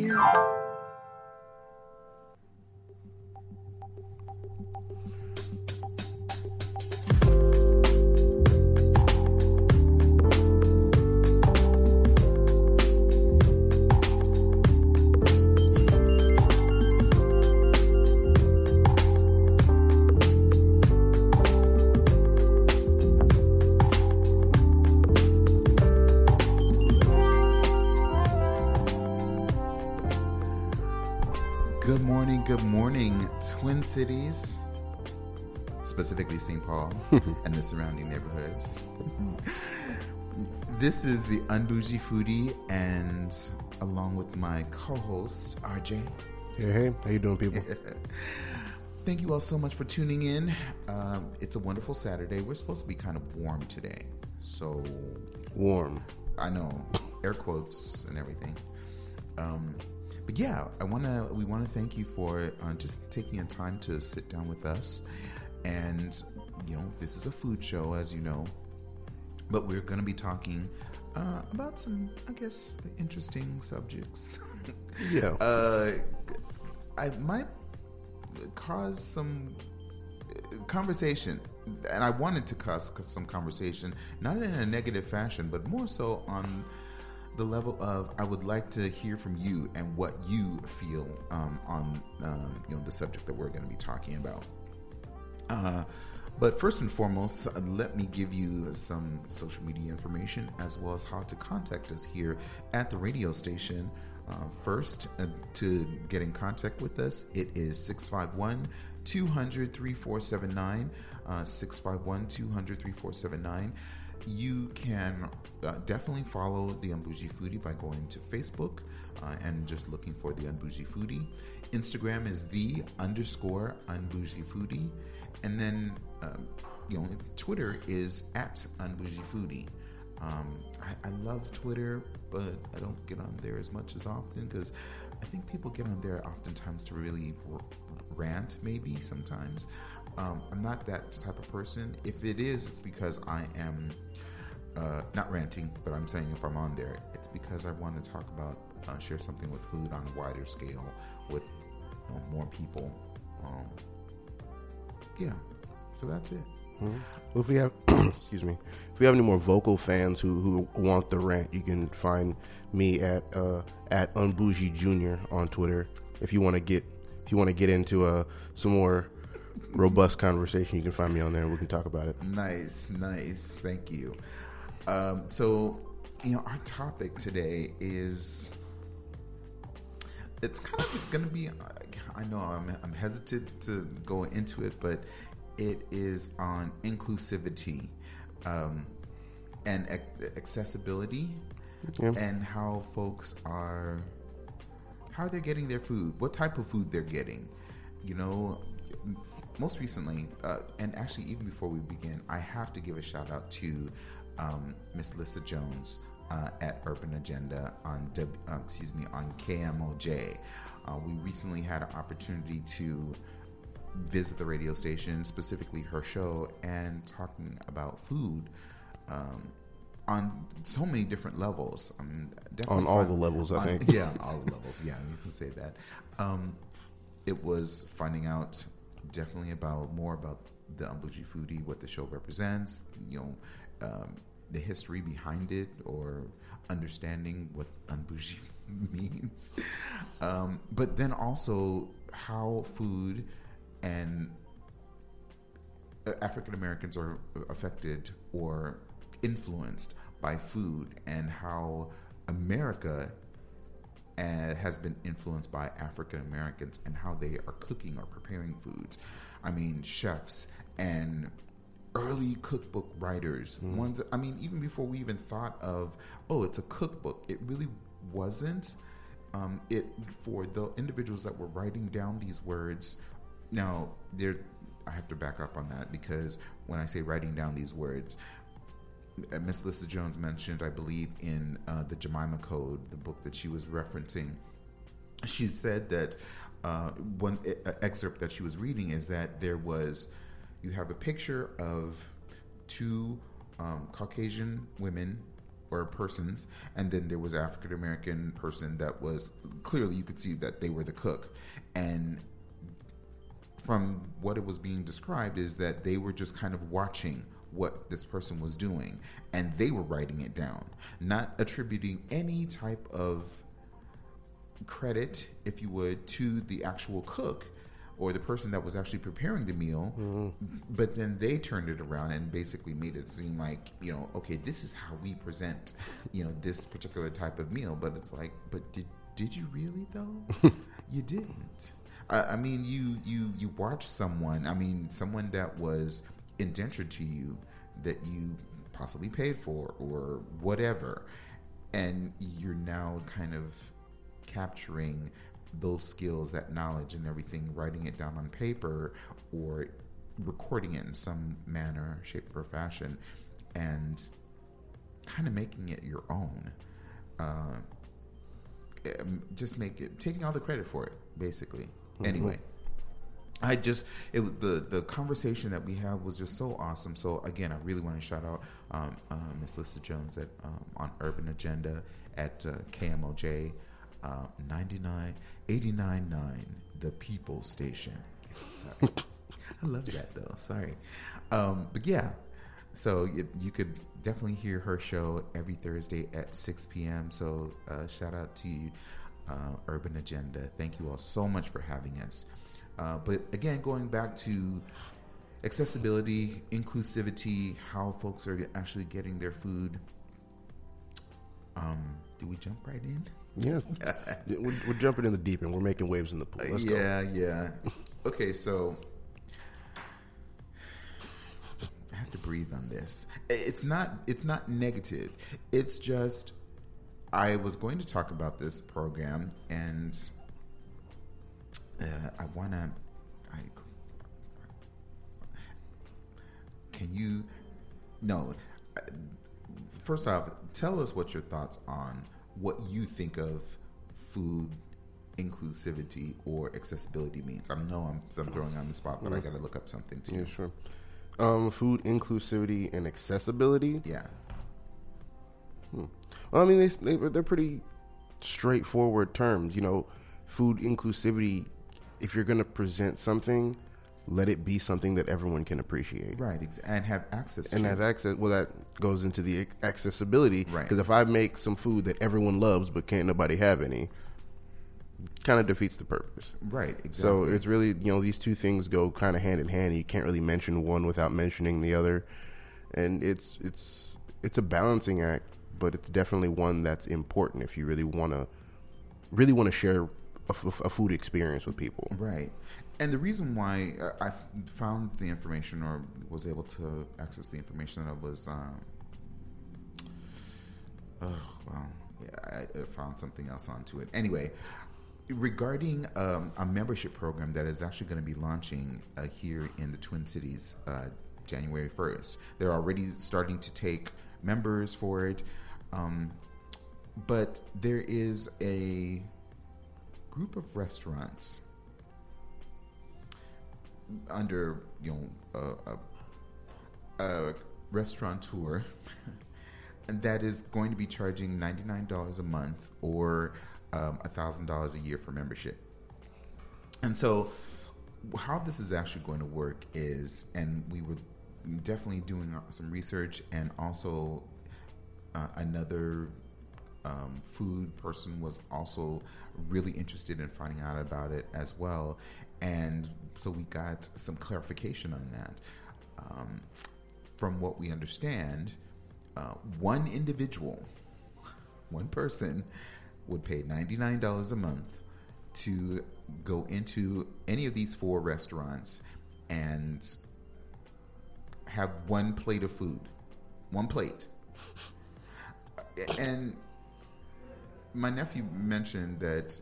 Good St. Paul and the surrounding neighborhoods. this is the Unbougie Foodie, and along with my co-host RJ. Hey, hey, how you doing, people? Thank you all so much for tuning in. Um, it's a wonderful Saturday. We're supposed to be kind of warm today, so Warm. I know, air quotes and everything. Um, but yeah, I want to. We want to thank you for uh, just taking the time to sit down with us. And you know, this is a food show, as you know, but we're going to be talking uh, about some, I guess, interesting subjects. Yeah. uh, I might cause some uh, conversation, and I wanted to cause some conversation, not in a negative fashion, but more so on the level of I would like to hear from you and what you feel um, on um, you know the subject that we're going to be talking about. Uh, but first and foremost, let me give you some social media information as well as how to contact us here at the radio station. Uh, first, uh, to get in contact with us, it is 651 200 3479. Uh, 651 200 3479. You can uh, definitely follow the Unbougie Foodie by going to Facebook uh, and just looking for the Unbougie Foodie. Instagram is the underscore Unbougie Foodie. And then, um, you know, Twitter is at Unbougie Foodie. Um, I, I love Twitter, but I don't get on there as much as often because I think people get on there oftentimes to really rant, maybe sometimes. Um, I'm not that type of person. If it is, it's because I am uh, not ranting, but I'm saying if I'm on there, it's because I want to talk about, uh, share something with food on a wider scale with you know, more people. Um, yeah, so that's it. Well, if we have, excuse me, if we have any more vocal fans who, who want the rant, you can find me at uh, at Unbougie Junior on Twitter. If you want to get if you want to get into uh, some more robust conversation, you can find me on there and we can talk about it. Nice, nice. Thank you. Um, so, you know, our topic today is it's kind of going to be. I know I'm, I'm hesitant to go into it, but it is on inclusivity um, and ac- accessibility, Yeah. and how folks are how they're getting their food, what type of food they're getting. You know, most recently, uh, and actually even before we begin, I have to give a shout out to um, Miss Lissa Jones uh, at Urban Agenda on w, uh, excuse me on KMOJ. Uh, we recently had an opportunity to visit the radio station, specifically her show, and talking about food. Um, on so many different levels. I mean, definitely On all fun- the levels, I on- think. Yeah, on all the levels. Yeah, you can say that. Um, it was finding out definitely about more about the Unbougie foodie, what the show represents, you know, um, the history behind it, or understanding what Unbougie means. Um, but then also how food and African Americans are affected or influenced by food, and how America uh, has been influenced by African Americans and how they are cooking or preparing foods. I mean, chefs and early cookbook writers, ones, I mean, even before we even thought of, oh, it's a cookbook, it really wasn't. um, it for the individuals that were writing down these words. Now, there, I have to back up on that because when I say writing down these words, Miss Lissa Jones mentioned, I believe, in uh, the Jemima Code, the book that she was referencing. She said that uh, one excerpt that she was reading is that there was, you have a picture of two um, Caucasian women or persons, and then there was African American person that was clearly you could see that they were the cook, and from what it was being described is that they were just kind of watching what this person was doing and they were writing it down not attributing any type of credit if you would to the actual cook or the person that was actually preparing the meal mm-hmm. but then they turned it around and basically made it seem like you know okay this is how we present you know this particular type of meal. But it's like but did did you really though? You didn't. I, I mean you you you watch someone i mean someone that was indentured to you that you possibly paid for or whatever and you're now kind of capturing those skills, that knowledge, and everything, writing it down on paper or recording it in some manner, shape, or fashion, and kind of making it your own. Uh, um, just make it taking all the credit for it, basically. Anyway. I just it was- the the conversation that we had was just so awesome. So again, I really want to shout out um, uh, Miss Lissa Jones at um, on Urban Agenda at uh, KMOJ uh, 99 899 the People Station. Sorry, I love that though. Sorry, um, but yeah. So you, you could definitely hear her show every Thursday at 6 p.m. So uh, shout out to you, uh, Urban Agenda. Thank you all so much for having us. Uh, but again, going back to accessibility, inclusivity, how folks are actually getting their food. Um, do we jump right in? Yeah, we're, we're jumping in the deep end. We're making waves in the pool. Let's go. yeah, yeah. Okay, so I have to breathe on this. It's not. It's not negative. It's just I was going to talk about this program, and uh, I want to. I can you no. uh, First off, tell us what your thoughts on what you think of food inclusivity or accessibility means. I know I'm, I'm throwing on the spot, but I got to look up something too. Yeah, sure. Um, food inclusivity and accessibility. Yeah. Well, I mean, they, they they're pretty straightforward terms. You know, food inclusivity. If you're going to present something, let it be something that everyone can appreciate Right, ex- and have access and to. have access. Well, that goes into the accessibility. Right. Because if I make some food that everyone loves but can't nobody have any, kind of defeats the purpose. right, exactly. So it's really you know these two things go kind of hand in hand. You can't really mention one without mentioning the other, and it's it's it's a balancing act, but it's definitely one that's important if you really want to really want to share a, f- a food experience with people. Right. And the reason why I found the information or was able to access the information that was, um, oh, well, yeah, I, I found something else onto it. Anyway, regarding um, a membership program that is actually going to be launching uh, here in the Twin Cities uh, January 1st, they're already starting to take members for it. Um, but there is a group of restaurants under you know a, a, a restaurateur that is going to be charging ninety nine dollars a month or um, thousand dollars a year for membership. And so, how this is actually going to work is, and we were definitely doing some research, and also uh, another um, food person was also really interested in finding out about it as well. And so we got some clarification on that. Um, from what we understand, uh, one individual, one person, would pay $99 a month to go into any of these four restaurants and have one plate of food. One plate. And my nephew mentioned that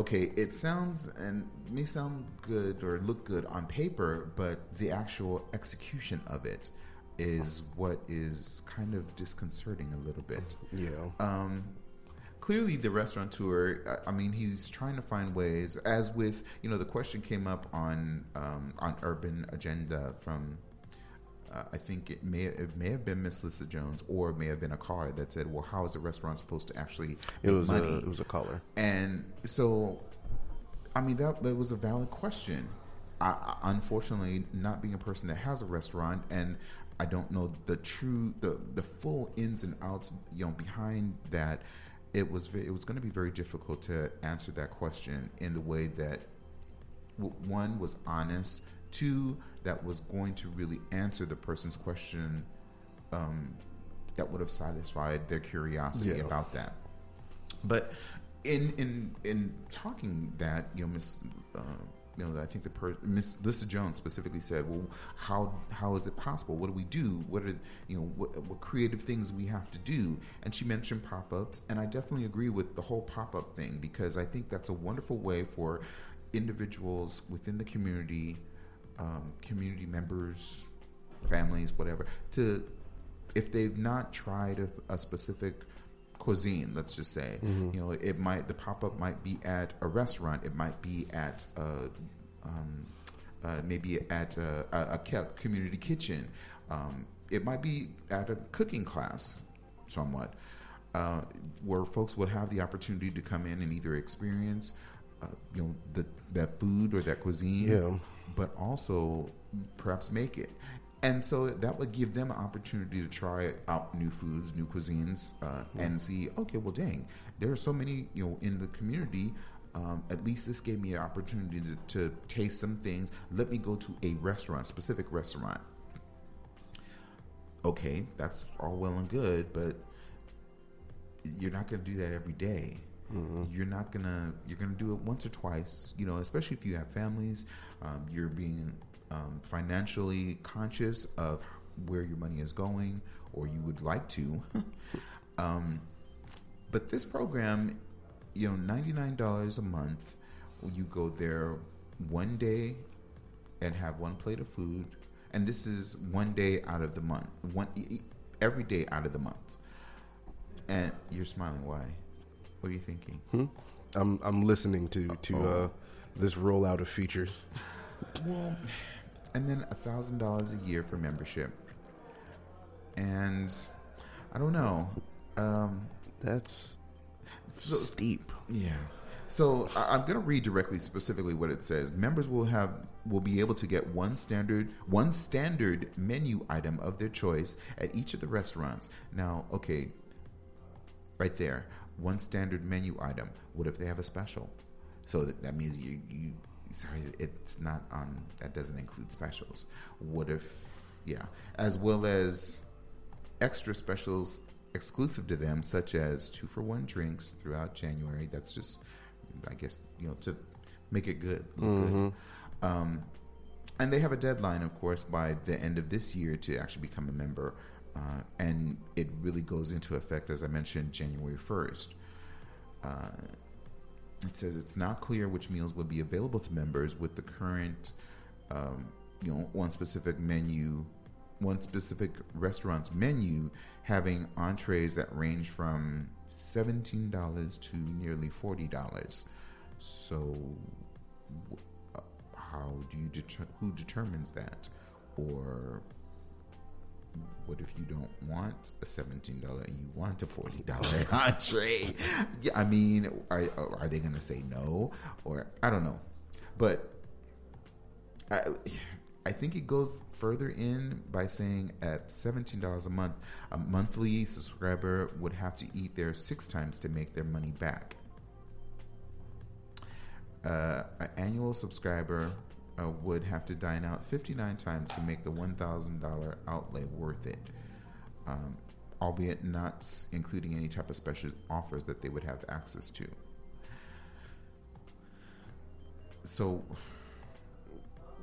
okay, it sounds and may sound good or look good on paper, but the actual execution of it is what is kind of disconcerting a little bit. Yeah. Um, clearly, the restaurateur. I I mean, he's trying to find ways. As with, you know, the question came up on um, on Urban Agenda from. Uh, I think it may it may have been Miss Lissa Jones, or it may have been a caller that said, "Well, how is a restaurant supposed to actually It was money?" a it was a caller. And so, I mean, that, that was a valid question. I, I- unfortunately, not being a person that has a restaurant, and I don't know the true, the, the full ins and outs, you know, behind that. It was it was going to be very difficult to answer that question in the way that w- one was honest, two that was going to really answer the person's question um, that would have satisfied their curiosity Yeah. about that. But in in in talking that, you know, Miss, uh, you know, I think the per- Miss Lissa Jones specifically said, "Well, how how is it possible? What do we do? What are you know what, what creative things we have to do?" And she mentioned pop ups, and I definitely agree with the whole pop up thing because I think that's a wonderful way for individuals within the community, um, community members, families, whatever, to if they've not tried a, a specific cuisine, let's just say, you know, it might the pop up might be at a restaurant, it might be at a, um, uh, maybe at a, a, a community kitchen, um, it might be at a cooking class, somewhat, uh, where folks would have the opportunity to come in and either experience, uh, you know, the that food or that cuisine, Yeah. But also perhaps make it. And so that would give them an opportunity to try out new foods, new cuisines, uh, and see, okay, well, dang, there are so many, you know, in the community. Um, at least this gave me an opportunity to, to taste some things. Let me go to a restaurant, specific restaurant. Okay, that's all well and good, but you're not going to do that every day. You're not gonna you're gonna do it once or twice. You know, especially if you have families. Um, you're being um, financially conscious of where your money is going, or you would like to. um, but this program, you know, ninety nine dollars a month. You go there one day and have one plate of food, and this is one day out of the month. One every day out of the month. And you're smiling. Why? What are you thinking? Hmm? I'm I'm listening to to uh, this rollout of features. Well, and then a thousand dollars a year for membership, and I don't know. Um, That's so, steep. yeah. So I, I'm going to read directly, specifically what it says. Members will have will be able to get one standard one standard menu item of their choice at each of the restaurants. Now, okay, right there, one standard menu item. What if they have a special? So that, that means you you sorry, it's not on. That doesn't include specials. What if, yeah, as well as extra specials exclusive to them, such as two for one drinks throughout January. That's just, I guess, you know, to make it good. look good. Um, and they have a deadline, of course, by the end of this year to actually become a member. Uh, and it really goes into effect, as I mentioned, January 1st. Uh, it says it's not clear which meals will be available to members with the current, um, you know, one specific menu, one specific restaurant's menu having entrees that range from seventeen dollars to nearly forty dollars. So, uh, how do you deter- who determines that, or what if you don't want a seventeen dollar and you want a forty dollar entree? Yeah, I mean, are are they going to say no, or I don't know, but I I think it goes further in by saying at seventeen dollars a month, a monthly subscriber would have to eat there six times to make their money back. Uh, an annual subscriber uh, would have to dine out 59 times to make the $1,000 outlay worth it, um, albeit not including any type of special offers that they would have access to. So,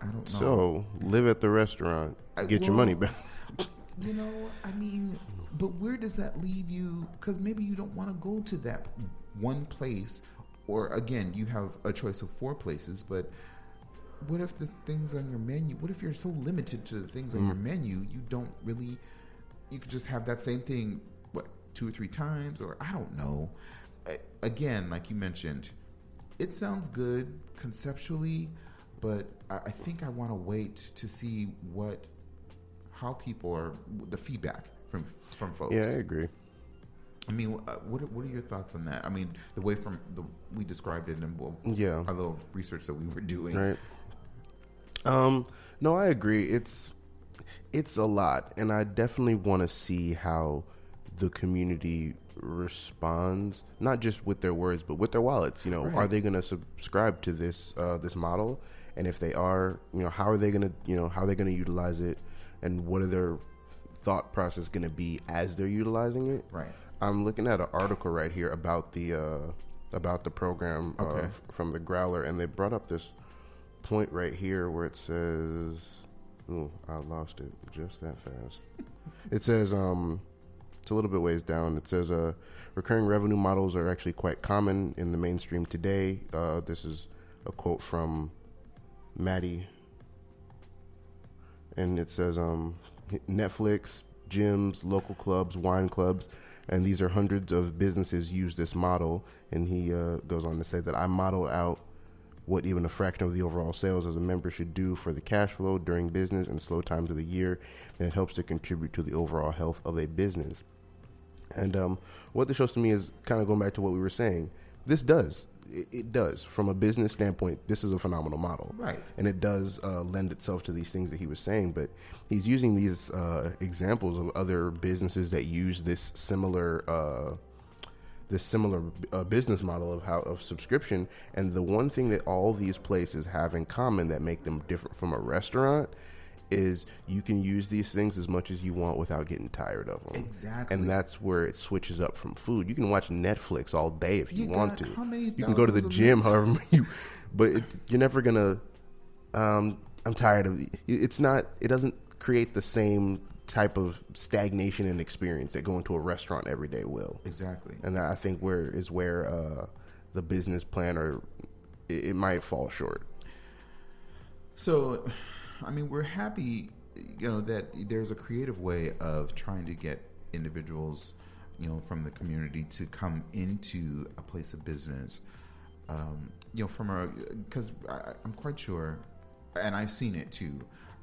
I don't know. So live at the restaurant, I- get your money back. You know, I mean, but where does that leave you? Because maybe you don't want to go to that one place, or again, you have a choice of four places, but what if the things on your menu? What if you're so limited to the things on your menu, you don't really? You could just have that same thing, what two or three times, or I don't know. A- Again, like you mentioned, it sounds good conceptually, but I, I think I want to wait to see what, how people are, the feedback from from folks. Yeah, I agree. I mean, uh, what are, what are your thoughts on that? I mean, the way from the we described it and well, Yeah. our little research that we were doing. Right. Um, no, I agree. It's it's a lot, and I definitely want to see how the community responds, not just with their words, but with their wallets. You know, Right. are they going to subscribe to this uh, this model? And if they are, you know, how are they going to, you know, how are they going to utilize it, and what are their thought process going to be as they're utilizing it? Right. I'm looking at an article right here about the uh, about the program uh, Okay. f- from the Growler, and they brought up this point right here where it says, "Ooh, I lost it just that fast." it says, um, it's a little bit ways down. It says, uh, recurring revenue models are actually quite common in the mainstream today. Uh, this is a quote from Maddie and it says um, Netflix, gyms, local clubs, wine clubs, and these are hundreds of businesses use this model. And he uh, goes on to say that I model out what even a fraction of the overall sales as a member should do for the cash flow during business and slow times of the year, and it helps to contribute to the overall health of a business. And um, what this shows to me is kind of going back to what we were saying. This does. It, it does. From a business standpoint, this is a phenomenal model. Right. And it does uh, lend itself to these things that he was saying. But he's using these uh, examples of other businesses that use this similar. Uh, this similar uh, business model of how of subscription and the one thing that all these places have in common that make them different from a restaurant is you can use these things as much as you want without getting tired of them Exactly. and that's where it switches up from food you can watch netflix all day if you, You want to how many you can go to the gym however many you but it, you're never gonna um i'm tired of it. it's not it doesn't create the same type of stagnation and experience that going to a restaurant every day will Exactly. and that I think where is where uh, the business plan or it, it might fall short. So, I mean, we're happy, you know, that there's a creative way of trying to get individuals, you know, from the community to come into a place of business. Um, you know, from a because I'm quite sure, and I've seen it too.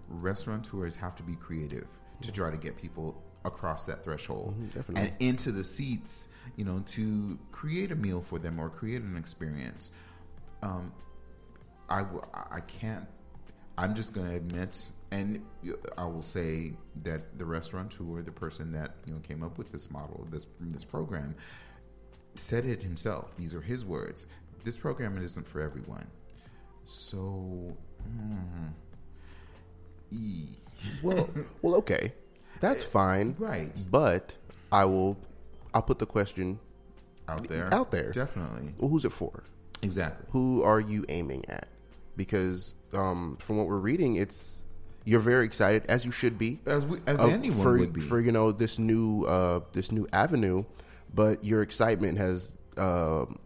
Restaurateurs have to be creative to try to get people across that threshold definitely. and into the seats, you know, to create a meal for them or create an experience. Um, I, w- I can't. I'm just going to admit, and I will say that the restaurateur, the person that you know came up with this model, this this program, said it himself. These are his words. This program isn't for everyone. So, mm, e- Well, well, okay, that's fine, right But I will, I'll put the question out there, out there. definitely, Well, who's it for? exactly. Who are you aiming at? Because um, from what we're reading, it's you're very excited, as you should be, As we, as uh, anyone for would be. for you know this new uh, this new avenue, but your excitement has um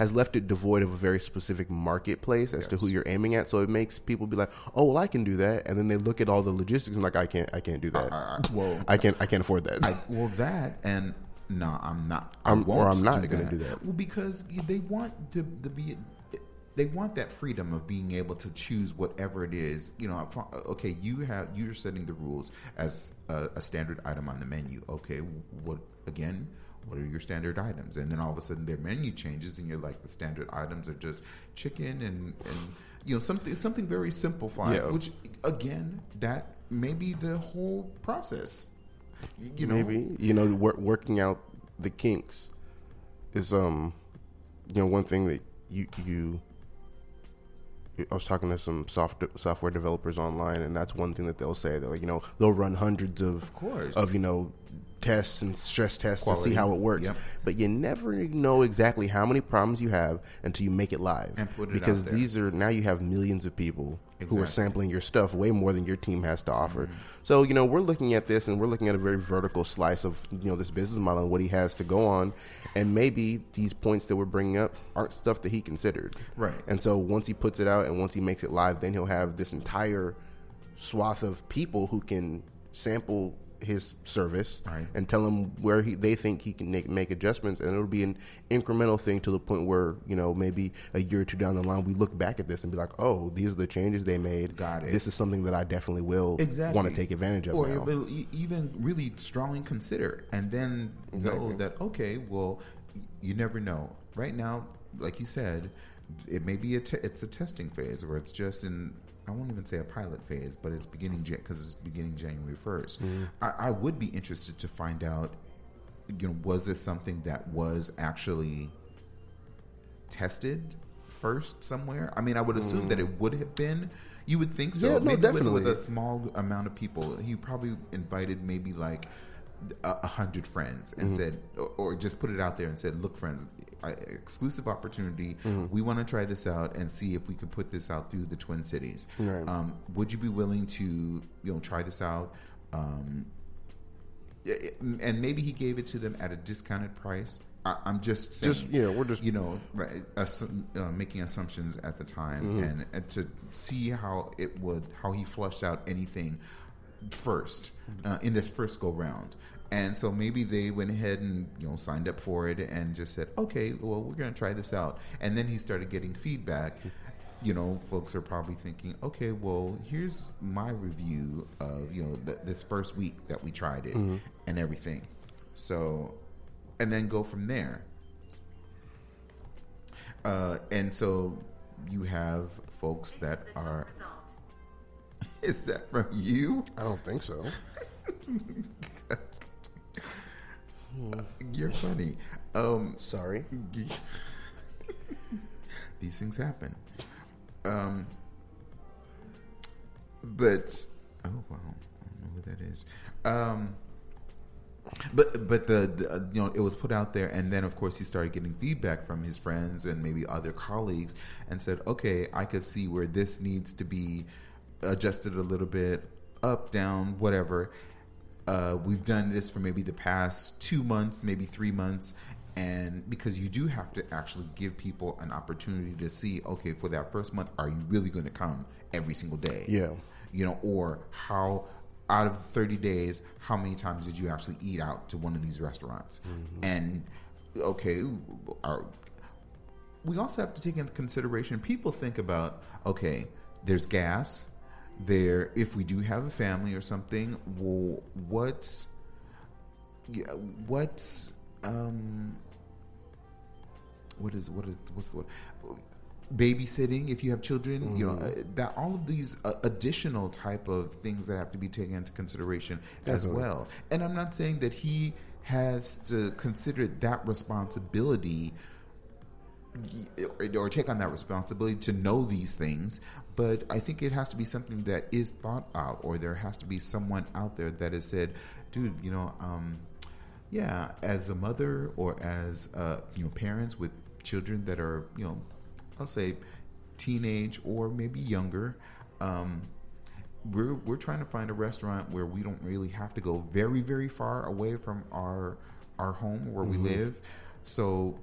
has left it devoid of a very specific marketplace as to who you're aiming at. So it makes people be like, "Oh, well, I can do that," and then they look at all the logistics and like, "I can't, I can't do that. I- I- well, I can't, I can't afford that." I, well, that and no, I'm not. I I'm- or won't I'm not gonna do that. Well, because they want to, to be. They want that freedom of being able to choose whatever it is. You know, okay, you have you're setting the rules as a, a standard item on the menu. Okay, what again? What are your standard items? And then all of a sudden their menu changes, and you're like, the standard items are just chicken and and you know something something very simplified. Yeah. Which again, that may be the whole process. You know, maybe you know wor- working out the kinks is um you know one thing that you you I was talking to some soft software developers online, and that's one thing that they'll say. They're like, you know, they'll run hundreds of, Of course. of you know, tests and stress tests to see how it works. Yep. But you never know exactly how many problems you have until you make it live. And put it because these are now you have millions of people who are sampling your stuff way more than your team has to offer. Mm-hmm. So you know we're looking at this and we're looking at a very vertical slice of you know this business model and what he has to go on, and maybe these points that we're bringing up aren't stuff that he considered. Right. And so once he puts it out and once he makes it live, then he'll have this entire swath of people who can sample his service Right. and tell him where he they think he can make, make adjustments and it'll be an incremental thing to the point where you know maybe a year or two down the line we look back at this and be like oh these are the changes they made Got it. this is something that I definitely will exactly want to take advantage of or now. even really strongly consider and then know that okay well you never know right now like you said it may be a te- it's a testing phase or it's just in I won't even say a pilot phase but it's beginning because it's beginning January 1st Mm-hmm. I, I would be interested to find out you know was this something that was actually tested first somewhere? I mean, I would assume that it would have been. You would think so. Mm. Yeah, no, maybe with- With, a small amount of people, he probably invited maybe like a, a hundred friends and said, or, or just put it out there and said, "Look, friends." Exclusive opportunity. Mm-hmm. We want to try this out and see if we could put this out through the Twin Cities. Right. Um, would you be willing to, you know, try this out? Um, and maybe he gave it to them at a discounted price. I, I'm just saying, Just, know, we're just- you know right, assum- uh, making assumptions at the time, Mm-hmm. and, and to see how it would how he flushed out anything first uh, in the first go round. And so maybe they went ahead and you know signed up for it and just said, okay, well we're going to try this out. And then he started getting feedback. You know, folks are probably thinking, okay, well here's my review of you know th- this first week that we tried it and everything. So, and then go from there. Uh, and so you have folks This that is the are. result. Is that from you? I don't think so. You're funny. Um, Sorry. these things happen. Um, but oh wow, I don't know who that is. Um, but but the, the uh, you know it was put out there, and then of course he started getting feedback from his friends and maybe other colleagues, and said, okay, I could see where this needs to be adjusted a little bit, up, down, whatever. Uh, we've done this for maybe the past two months, maybe three months, and because you do have to actually give people an opportunity to see, okay, for that first month, are you really going to come every single day? Yeah. you know, or how out of 30 days, how many times did you actually eat out to one of these restaurants? And okay, are, we also have to take into consideration people think about okay, there's gas. There, if we do have a family or something, well, what's yeah, what's um, what is what is what's the word? babysitting if you have children you know uh, that all of these uh, additional type of things that have to be taken into consideration as well. And i'm not saying that he has to consider that responsibility or take on that responsibility to know these things but i think it has to be something that is thought out or there has to be someone out there that has said dude you know um, yeah as a mother or as uh, you know parents with children that are you know i'll say teenage or maybe younger um, we're we're trying to find a restaurant where we don't really have to go very very far away from our our home where we live. So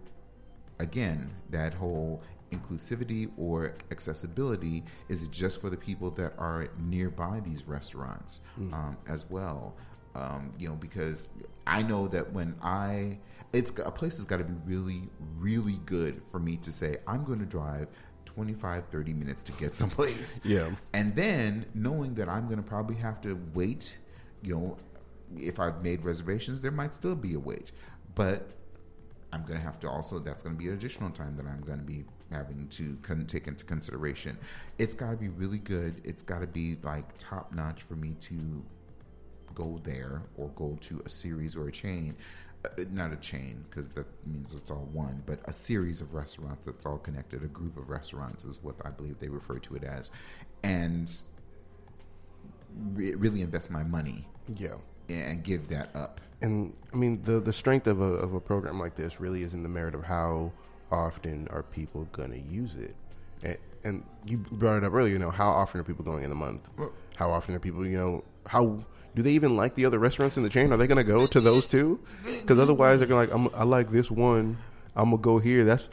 again that whole inclusivity or accessibility is it just for the people that are nearby these restaurants um, as well. Um, you know because i know that when i it's a place has got to be really really good for me to say i'm going to drive 25 30 minutes to get someplace. Yeah. and then knowing that i'm going to probably have to wait you know if i've made reservations there might still be a wait. But I'm going to have to also, that's going to be an additional time that I'm going to be having to con- take into consideration. It's got to be really good. It's got to be like top notch for me to go there or go to a series or a chain. Uh, not a chain because that means it's all one, but a series of restaurants that's all connected. A group of restaurants is what I believe they refer to it as. And re- really invest my money Yeah. and give that up. And I mean, the the strength of a of a program like this really is in the merit of how often are people going to use it. And, and you brought it up earlier. You know, how often are people going in a month? How often are people? You know, how do they even like the other restaurants in the chain? Are they going to go to those two? Because otherwise, they're going to like, I'm, I like this one. I'm gonna go here. That's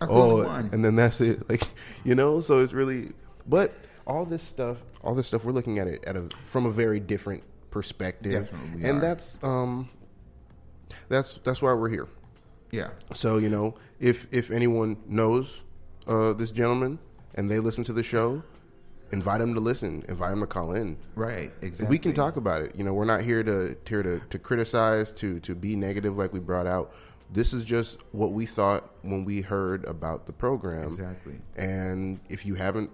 oh, and then that's it. Like you know, so it's really. But all this stuff, all this stuff, we're looking at it at a from a very different perspective, Definitely and are. that's um, that's that's why we're here. Yeah. So you know, if if anyone knows uh, this gentleman and they listen to the show, invite them to listen. Invite them to call in. Right. Exactly. We can talk about it. You know, we're not here to here to, to criticize, to to be negative like we brought out. This is just what we thought when we heard about the program. Exactly. And if you haven't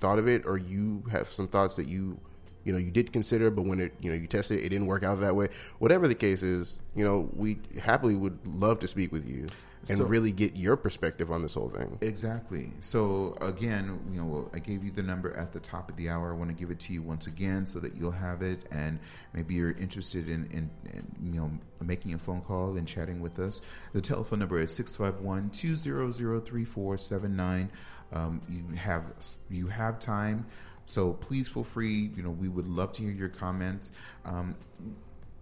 thought of it, or you have some thoughts that you you know you did consider, but when it you know you tested it, it didn't work out that way. Whatever the case is, you know, we happily would love to speak with you and So- really get your perspective on this whole thing. Exactly. So again, you know, I gave you the number at the top of the hour. I want to give it to you once again so that you'll have it, and maybe you're interested in, in, in you know making a phone call and chatting with us. The telephone number is 651-200-3479. Um, you have you have time, so please feel free. You know, we would love to hear your comments. Um,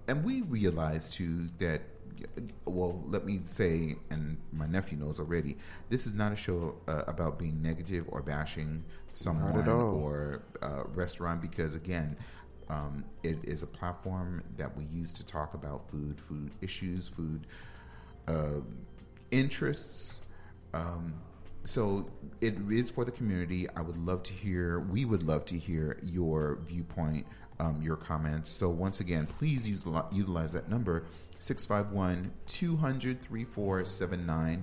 and we realize too that well let me say and my nephew knows already this is not a show uh, about being negative or bashing someone or uh, restaurant because again um, it is a platform that we use to talk about food food issues food uh, interests um, so it is for the community. I would love to hear. We would love to hear your viewpoint, um, your comments. So once again, please use utilize that number 651-200-3479,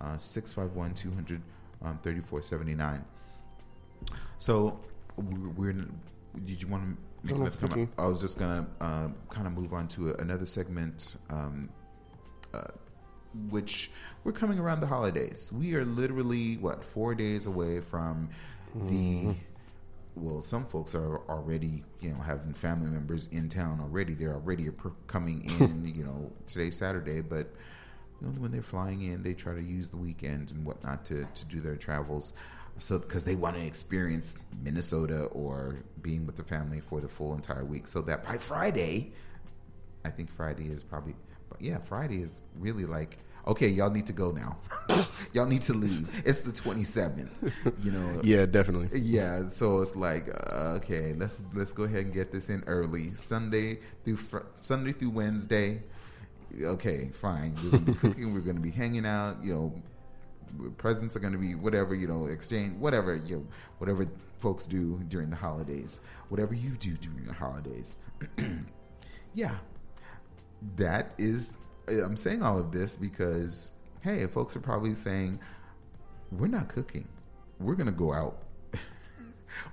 uh, 651-200 um, 3479. So we're, did you want to make No, no, another comment? I was just gonna uh, kind of move on to another segment. Um, uh, which we're coming around the holidays. We are literally what four days away from the. Well, some folks are already, you know, having family members in town already. They're already coming in. you know, today's Saturday, but you know, when they're flying in, they try to use the weekend and whatnot to to do their travels. So, because they want to experience Minnesota or being with the family for the full entire week, so that by Friday, I think Friday is probably, but yeah, Friday is really like, okay, y'all need to go now. y'all need to leave. It's the 27th, you know. Yeah, definitely. Yeah, so it's like uh, okay, let's let's go ahead and get this in early. Sunday through fr- Sunday through Wednesday. Okay, fine. We're gonna be cooking. We're gonna be hanging out. You know, presents are gonna be whatever. You know, exchange whatever. You know, whatever folks do during the holidays. Whatever you do during the holidays. yeah, that is i'm saying all of this because hey folks are probably saying we're not cooking. We're gonna go out.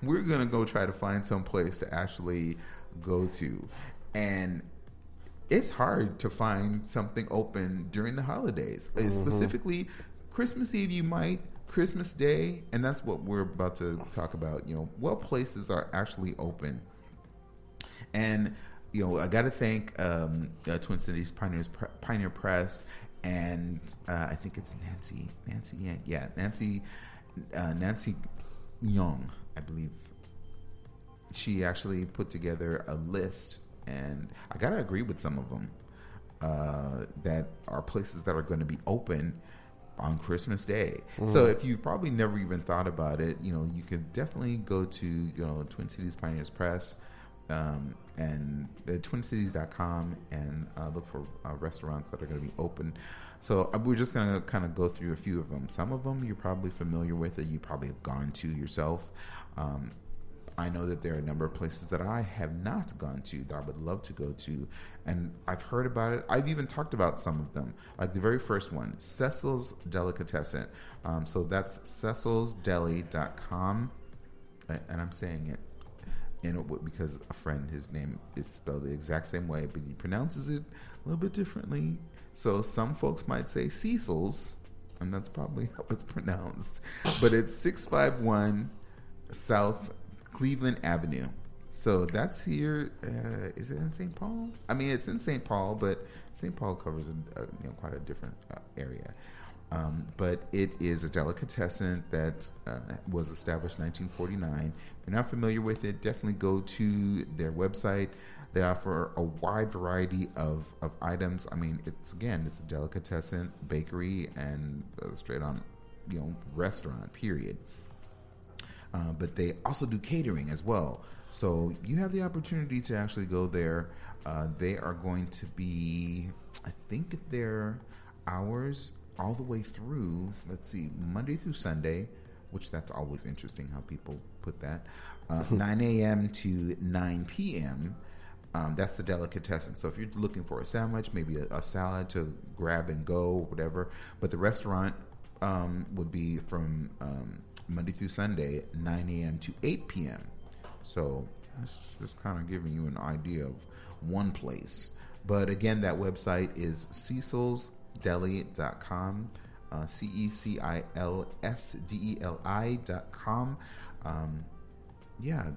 We're gonna go try to find some place to actually go to. And it's hard to find something open during the holidays. Uh, specifically christmas eve you might christmas day and that's what we're about to talk about you know what places are actually open. And you know, I got to thank um, uh, Twin Cities Pioneers Pioneer Press, and uh, I think it's Nancy, Nancy, yeah, yeah Nancy, uh, Nancy Ngo, I believe. She actually put together a list, and I gotta agree with some of them uh, that are places that are going to be open on Christmas Day. So if you've probably never even thought about it, you know, you could definitely go to you know Twin Cities Pioneers Press um, and uh, twincities.com and uh, look for uh, restaurants that are going to be open. So uh, we're just going to kind of go through a few of them. Some of them you're probably familiar with, or you probably have gone to yourself. Um, I know that there are a number of places that I have not gone to that I would love to go to, and I've heard about it. I've even talked about some of them. Like the very first one, Cecil's Delicatessen. Um, so that's cecilsdeli.com, and I'm saying it it because a friend, his name is spelled the exact same way, but he pronounces it a little bit differently. So some folks might say Cecil's, and that's probably how it's pronounced. But it's 651 South Cleveland Avenue. So that's here. Uh, is it in St. Paul? I mean, it's in St. Paul, but St. Paul covers a, a, you know quite a different uh, area. Um, but it is a delicatessen that uh, was established 1949. If you're not familiar with it, definitely go to their website. They offer a wide variety of, of items. I mean, it's again, it's a delicatessen bakery and uh, straight on, you know, restaurant. Period. Uh, but they also do catering as well. So you have the opportunity to actually go there. Uh, they are going to be, I think their hours all the way through, so let's see, Monday through Sunday, which that's always interesting how people put that, uh, 9 a.m. to 9 p.m. Um, that's the delicatessen. So if you're looking for a sandwich, maybe a, a salad to grab and go, whatever. But the restaurant um, would be from um, Monday through Sunday, 9 a.m. to 8 p.m. So that's just kind of giving you an idea of one place. But again, that website is cecilsdeli.com, uh, C E C I L S D E L I.com. Um, yeah.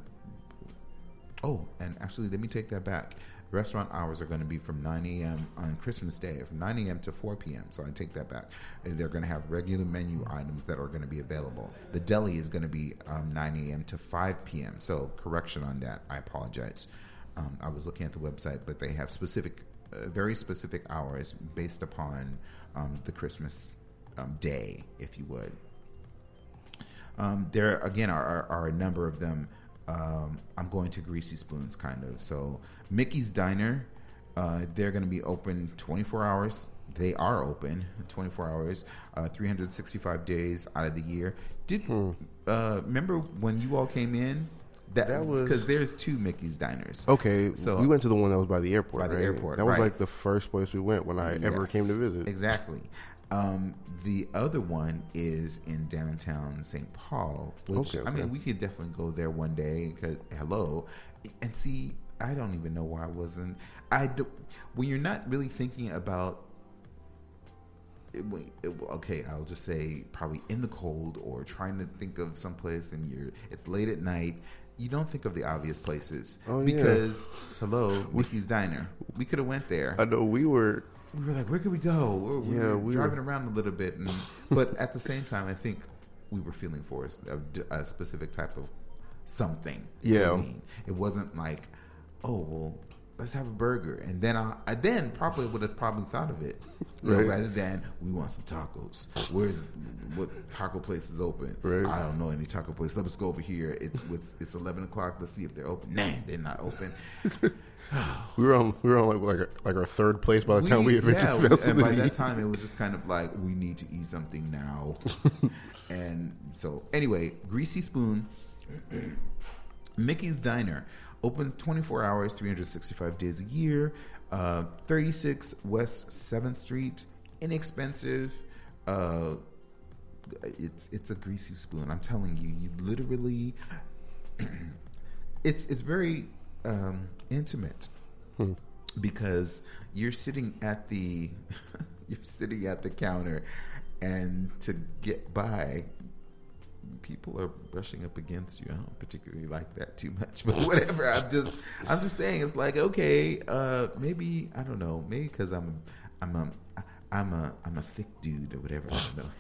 Oh, and actually, let me take that back. Restaurant hours are going to be from 9 a.m. on Christmas Day, from 9 a.m. to 4 p.m. So I take that back. They're going to have regular menu items that are going to be available. The deli is going to be um, 9 a.m. to 5 p.m. So correction on that. I apologize. Um, I was looking at the website, but they have specific, very specific hours based upon um, the Christmas um, day, if you would. Um, there again are, are, are, a number of them. Um, I'm going to Greasy Spoons, kind of. So Mickey's Diner, uh, they're going to be open 24 hours. They are open 24 hours, uh, 365 days out of the year. Did Hmm. uh, remember when you all came in? That, That was- because there's two Mickey's diners. Okay, So- we went to the one that was by the airport. By the right? airport, That was right. like the first place we went when I ever came to visit. Exactly. Um, the other one is in downtown St. Paul, which Okay, I mean, we could definitely go there one day because hello, and see. I don't even know why I wasn't. I do, when you're not really thinking about. It, it- okay, I'll just say probably in the cold or trying to think of some place and you're it's late at night. You don't think of the obvious places Oh, yeah. because hello, Mickey's Diner. We could have went there I know we were. we were like, where could we go? We Yeah, were we driving were- around a little bit, and, but at the same time, I think we were feeling for a, a specific type of something. Yeah. cuisine. it wasn't like, oh well, let's have a burger, and then I, I then probably would have probably thought of it, you know, rather than we want some tacos. Where's what taco place is open? Right. I don't know any taco place. Let's go over here. It's it's, it's eleven o'clock. Let's see if they're open. Nah, they're not open. We were on. We were on like like, like our third place by the time we eventually yeah, and by that time it was just kind of like we need to eat something now. and so anyway, Greasy Spoon, Mickey's Diner, opens 24 hours, 365 days a year. Uh, 36 West Seventh Street, inexpensive. Uh, it's it's a greasy spoon. I'm telling you, you literally. it's it's very um, intimate because you're sitting at the you're sitting at the counter and to get by people are brushing up against you i don't particularly like that too much but whatever i'm just i'm just saying it's like okay uh maybe i don't know maybe because i'm i'm a i'm a i'm a thick dude or whatever i don't know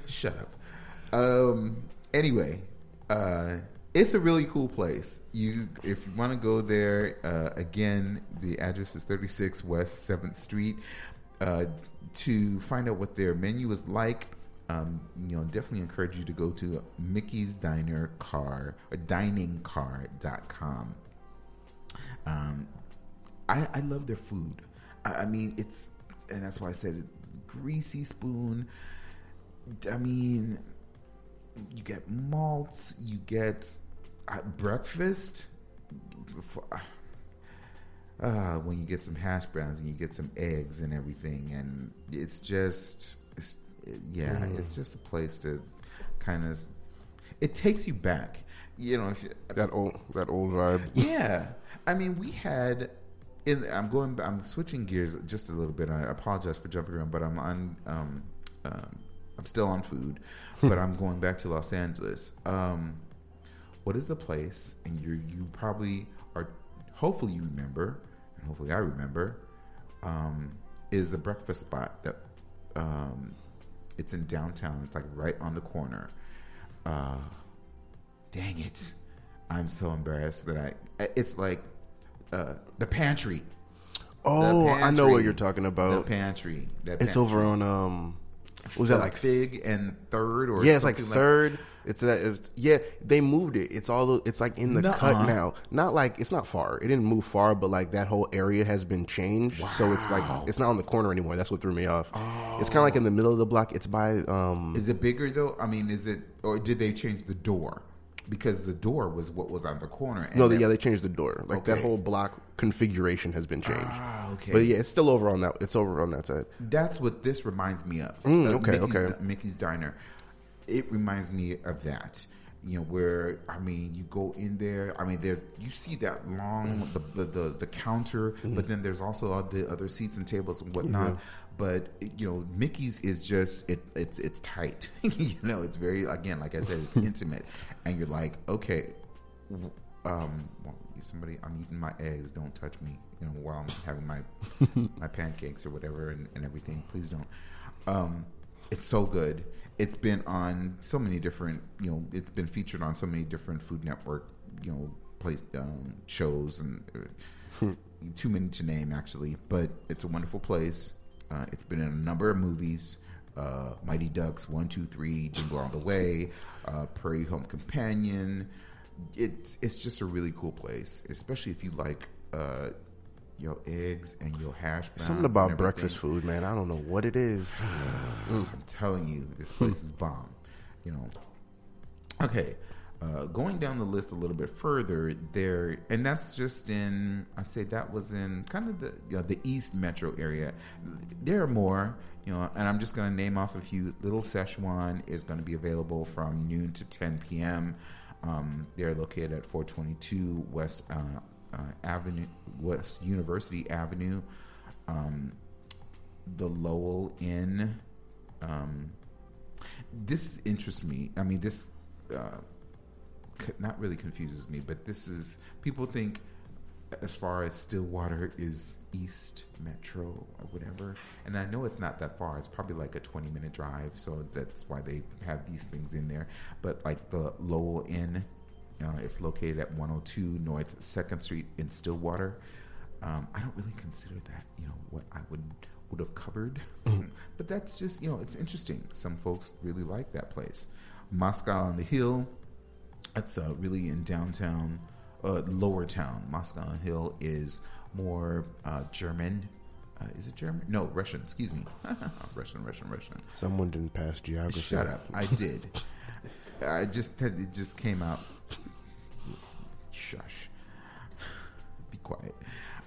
shut up um anyway uh it's a really cool place. You, if you want to go there, uh, again, the address is 36 West 7th Street. Uh, to find out what their menu is like, um, you know, definitely encourage you to go to Mickey's Diner Car or diningcar.com. Um, I, I love their food. I, I mean, it's, and that's why I said greasy spoon. I mean, you get malts, you get uh, breakfast. For, uh, when you get some hash browns and you get some eggs and everything, and it's just, it's, yeah, it's just a place to kind of. It takes you back, you know. If you, That old that old vibe. yeah, I mean, we had. In, I'm going. I'm switching gears just a little bit. I apologize for jumping around, but I'm on. Um, um, I'm still on food, but I'm going back to Los Angeles. Um, what is the place? And you you probably are. Hopefully you remember, and hopefully I remember. Um, is the breakfast spot that um, it's in downtown. It's like right on the corner. Uh, dang it! I'm so embarrassed that I. It's like uh, the pantry. Oh, The I know what you're talking about. The pantry. That It's pantry. over on um, was that like Fig and Third or Yeah, it's like third. It's that. It's, yeah, they moved it. It's all. It's like in the Nuh-uh. cut now. Not like it's not far. It didn't move far, but like that whole area has been changed. So it's like it's not on the corner anymore. That's what threw me off. It's kind of like in the middle of the block. It's by um. Is it bigger though? I mean, is it or did they change the door? Because the door was what was on the corner. And No, then- yeah, they changed the door. Like that whole block configuration has been changed. Ah, okay. But yeah, it's still over on that. It's over on that side. That's what this reminds me of. Mm, okay, Mickey's, okay. Mickey's Diner. It reminds me of that. You know, where I mean, you go in there. I mean, there's you see that long the the, the, the counter, Mm-hmm. but then there's also all the other seats and tables and whatnot. But you know, Mickey's is just it. It's it's tight. you know, it's very again, like I said, it's intimate, and you're like, okay, w- um, well, somebody, I'm eating my eggs. Don't touch me. You know, while I'm having my my pancakes or whatever and, and everything. Please don't. Um, it's so good. It's been on so many different. You know, it's been featured on so many different Food Network. You know, place um, shows and. Uh, too many to name actually, but it's a wonderful place. Uh, it's been in a number of movies: uh, Mighty Ducks, One, Two, Three, Jingle All the Way, uh, Prairie Home Companion. It's it's just a really cool place, especially if you like uh, your eggs and your hash browns. Something about breakfast food, man. I don't know what it is. I'm telling you, this place is bomb. You know. Okay, uh, going down the list a little bit further, there, and that's just in. I'd say that was in kind of the you know, the East Metro area. There are more, you know, and I'm just going to name off a few. Little Szechuan is going to be available from noon to 10 p.m. Um, they're located at 422 West uh, uh, Avenue, West University Avenue. Um, the Lowell Inn. Um, this interests me. I mean, this uh, not really confuses me, but this is people think as far as Stillwater is East Metro or whatever, and I know it's not that far. It's probably like a twenty minute drive, so that's why they have these things in there. But like the Lowell Inn, uh, it's located at 102 North Second Street in Stillwater. Um, I don't really consider that, you know, what I would would have covered, but that's just, you know, it's interesting. Some folks really like that place. Moscow on the Hill, that's uh, really in downtown, uh, lower town. Moscow on the Hill is more uh, German. Uh, is it German? No, Russian. Excuse me. Russian, Russian, Russian. Someone didn't pass geography. Shut up. I did. I just it just came out. Shush. Be quiet.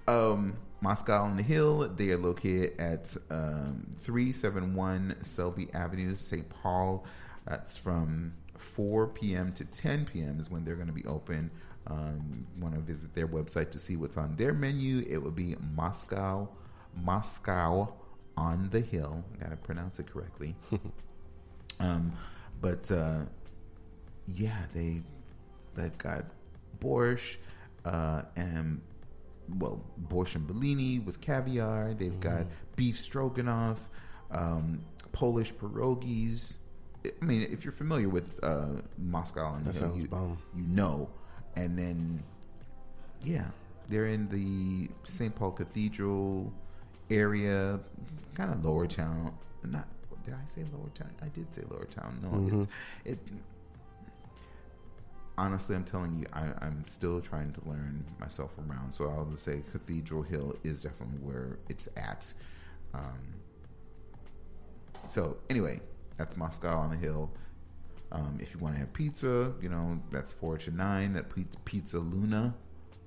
Um, Moscow on the Hill. They are located at um, 371 Selby Avenue, St. Paul. That's from 4 p.m. to 10 p.m. is when they're going to be open. Um, Want to visit their website to see what's on their menu? It would be Moscow, Moscow on the Hill. I Got to pronounce it correctly. Um, but uh, yeah, they they've got borscht uh, and well borscht and Bellini with caviar. They've got beef stroganoff, um, Polish pierogies. I mean, if you're familiar with uh, Moscow and That you know, you, you know, and then yeah, they're in the St. Paul Cathedral area, kind of lower town. Not did I say lower town? I did say lower town. No, it's it. Honestly, I'm telling you, I, I'm still trying to learn myself around. So I'll just say Cathedral Hill is definitely where it's at. Um, so anyway, that's Moscow on the Hill. Um, if you want to have pizza, you know that's four to nine at Pizza, pizza Luna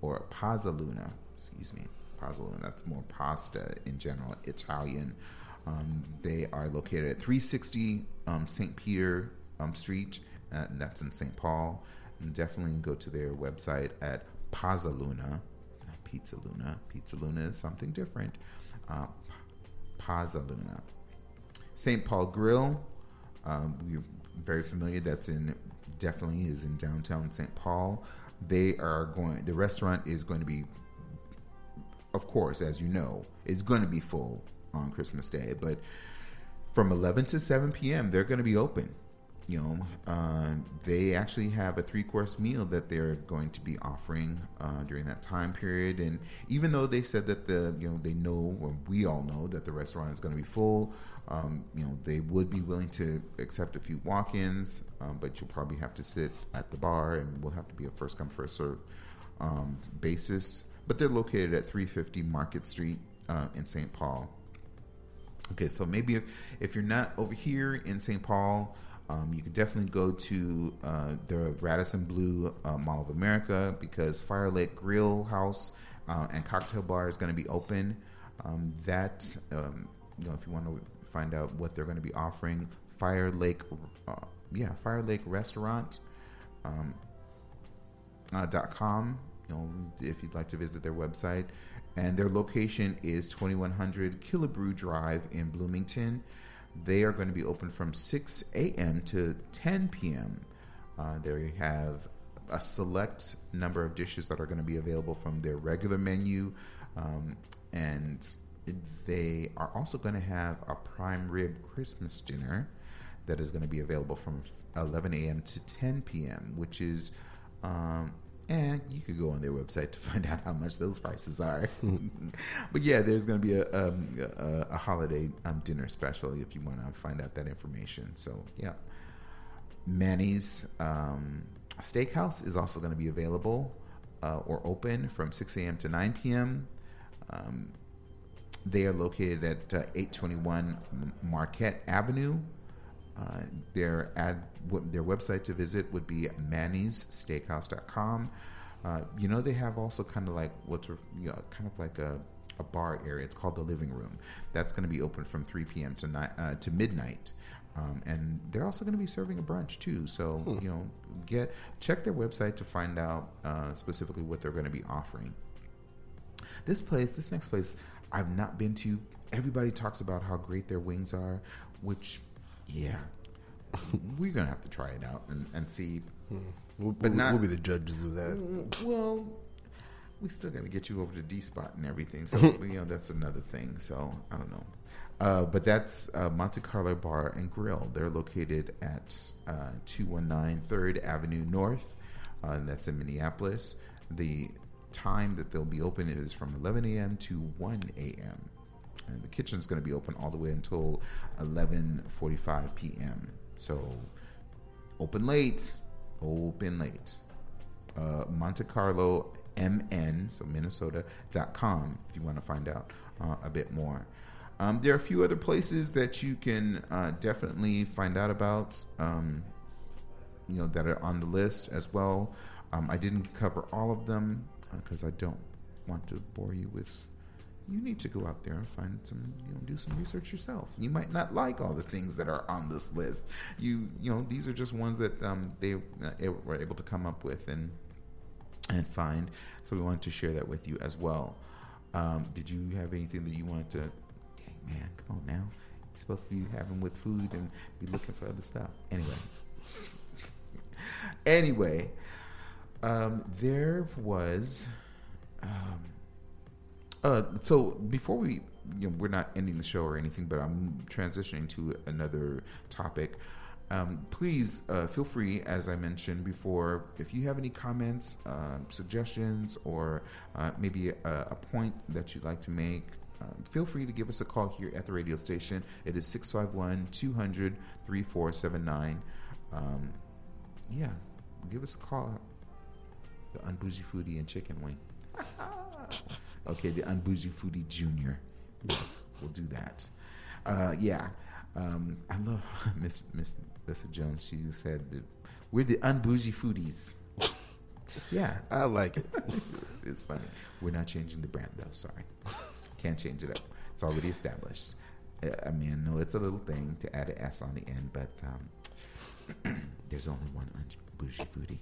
or Pazza Luna. Excuse me, Pazza Luna. That's more pasta in general, Italian. Um, they are located at 360 um, St. Peter um, Street, uh, and that's in St. Paul. Definitely go to their website at Pazza Luna, Pizza Luna. Pizza Luna is something different. Uh, Pazza Luna. St. Paul Grill. Um, we're very familiar. That's in definitely is in downtown St. Paul. They are going. The restaurant is going to be, of course, as you know, it's going to be full on Christmas Day. But from 11 to 7 p.m., they're going to be open. You know, uh, they actually have a three course meal that they're going to be offering uh, during that time period. And even though they said that the, you know, they know, or we all know that the restaurant is going to be full, um, you know, they would be willing to accept a few walk ins, um, but you'll probably have to sit at the bar and will have to be a first come, first serve um, basis. But they're located at 350 Market Street uh, in St. Paul. Okay, so maybe if, if you're not over here in St. Paul, um, you can definitely go to uh, the Radisson Blu uh, Mall of America because Fire Lake Grill House uh, and Cocktail Bar is going to be open. Um, that, um, you know, if you want to find out what they're going to be offering, Fire Lake, uh, yeah, Fire Lake Restaurant. Um, uh, dot com. You know, if you'd like to visit their website, and their location is 2100 Killebrew Drive in Bloomington. They are going to be open from 6 a.m. to 10 p.m. Uh, they have a select number of dishes that are going to be available from their regular menu, um, and they are also going to have a prime rib Christmas dinner that is going to be available from 11 a.m. to 10 p.m., which is um, and you could go on their website to find out how much those prices are. but yeah, there's going to be a, um, a, a holiday um, dinner special if you want to find out that information. So yeah, Manny's um, Steakhouse is also going to be available uh, or open from 6 a.m. to 9 p.m. Um, they are located at uh, 821 Marquette Avenue. Uh, their ad, w- their website to visit would be manny'ssteakhouse.com. Uh, you know, they have also kind of like what's you know, kind of like a, a bar area. It's called the living room. That's going to be open from 3 p.m. to ni- uh, to midnight. Um, and they're also going to be serving a brunch too. So Hmm. you know, get check their website to find out uh, specifically what they're going to be offering. This place, this next place, I've not been to. Everybody talks about how great their wings are, which, yeah, we're gonna have to try it out and, and see. We'll, But we'll- not- we'll be the judges of that. Well, we still got to get you over to D Spot and everything. So you know that's another thing. So I don't know. Uh, but that's uh, Monte Carlo Bar and Grill. They're located at uh, 219 3rd Avenue North. Uh, and that's in Minneapolis. The time that they'll be open is from 11 a.m. to 1 a.m. And the kitchen's going to be open all the way until 11:45 p.m. So open late, open late uh, Monte Carlo MN, so Minnesota.com, if you want to find out uh, a bit more. Um, there are a few other places that you can uh, definitely find out about, um, you know, that are on the list as well. Um, I didn't cover all of them because I don't want to bore you with. You need to go out there and find some, you know, do some research yourself. You might not like all the things that are on this list. You, you know, these are just ones that um, they uh, were able to come up with and and find. So we wanted to share that with you as well. Um, did you have anything that you wanted to? Dang man, come on now. You're supposed to be having with food and be looking for other stuff. Anyway. anyway, um, there was. Um, uh, so before we, you know, we're not ending the show or anything, but I'm transitioning to another topic. Um, please uh, feel free, as I mentioned before, if you have any comments, uh, suggestions, or uh, maybe a, a point that you'd like to make, um, feel free to give us a call here at the radio station. It is 651 200 3479. Um, Yeah, give us a call. The Unbougie Foodie and Chicken Wing. okay, the Unbougie Foodie Junior. Yes, we'll do that. Uh, yeah, um, I love Miss Miss Lissa Jones. She said we're the Unbougie Foodies. yeah, I like it. it's, it's funny. We're not changing the brand though. Sorry, can't change it up. It's already established. Uh, I mean, I know it's a little thing to add an S on the end, but um, there's only one Unbougie Foodie.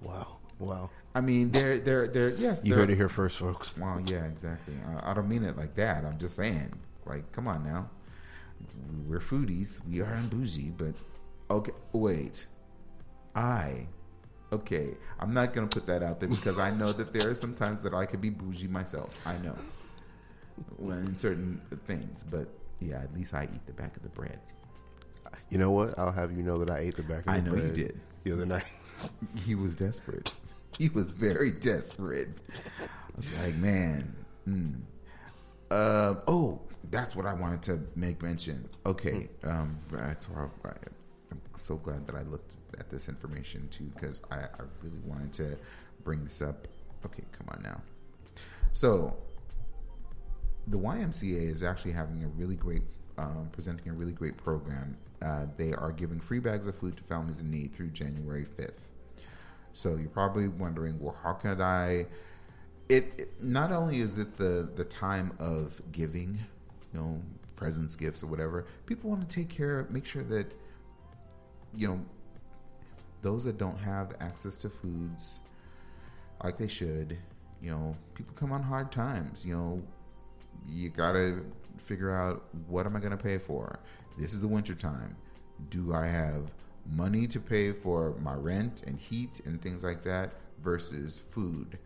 Wow. Wow. I mean, they're they're they're yes. You they're- heard it here first, folks. Well, yeah, exactly. I, I don't mean it like that. I'm just saying, like, come on now. we're foodies. We are in bougie, but okay. Wait, I. Okay, I'm not gonna put that out there because I know that there are some times that I could be bougie myself. I know, when in certain things, but yeah, at least I eat the back of the bread. You know what? I'll have you know that I ate the back of the I know you did. the other night. He was desperate. He was very desperate. I was like, man. Mm. Uh, oh, that's what I wanted to make mention. Okay, um, that's why I, I'm so glad that I looked at this information too because I, I really wanted to bring this up. Okay, come on now. So, the YMCA is actually having a really great, um, presenting a really great program. Uh, they are giving free bags of food to families in need through January 5th. So you're probably wondering, well, how can I? It, it not only is it the the time of giving, you know, presents, gifts, or whatever. People want to take care, make sure that, you know, those that don't have access to foods like they should, you know, people come on hard times. You know, you gotta figure out what am I gonna pay for. This is the winter time. Do I have money to pay for my rent and heat and things like that versus food?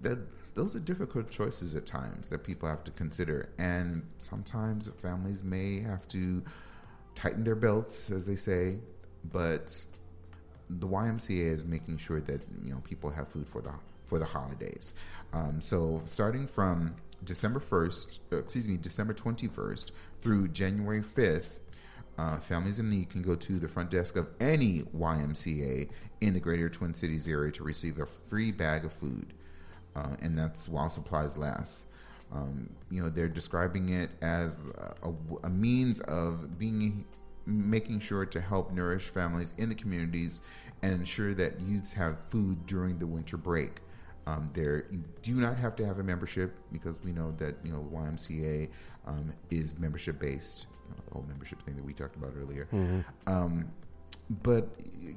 That those are difficult choices at times that people have to consider, and sometimes families may have to tighten their belts, as they say. But the YMCA is making sure that you know people have food for the for the holidays. Um, so starting from December first, uh, excuse me, December twenty first through January fifth. Uh, families in need can go to the front desk of any YMCA in the greater Twin Cities area to receive a free bag of food, uh, and that's while supplies last. Um, you know, they're describing it as a, a means of being making sure to help nourish families in the communities and ensure that youths have food during the winter break. Um, there, you do not have to have a membership because we know that you know YMCA um, is membership based. The whole membership thing that we talked about earlier. Um, but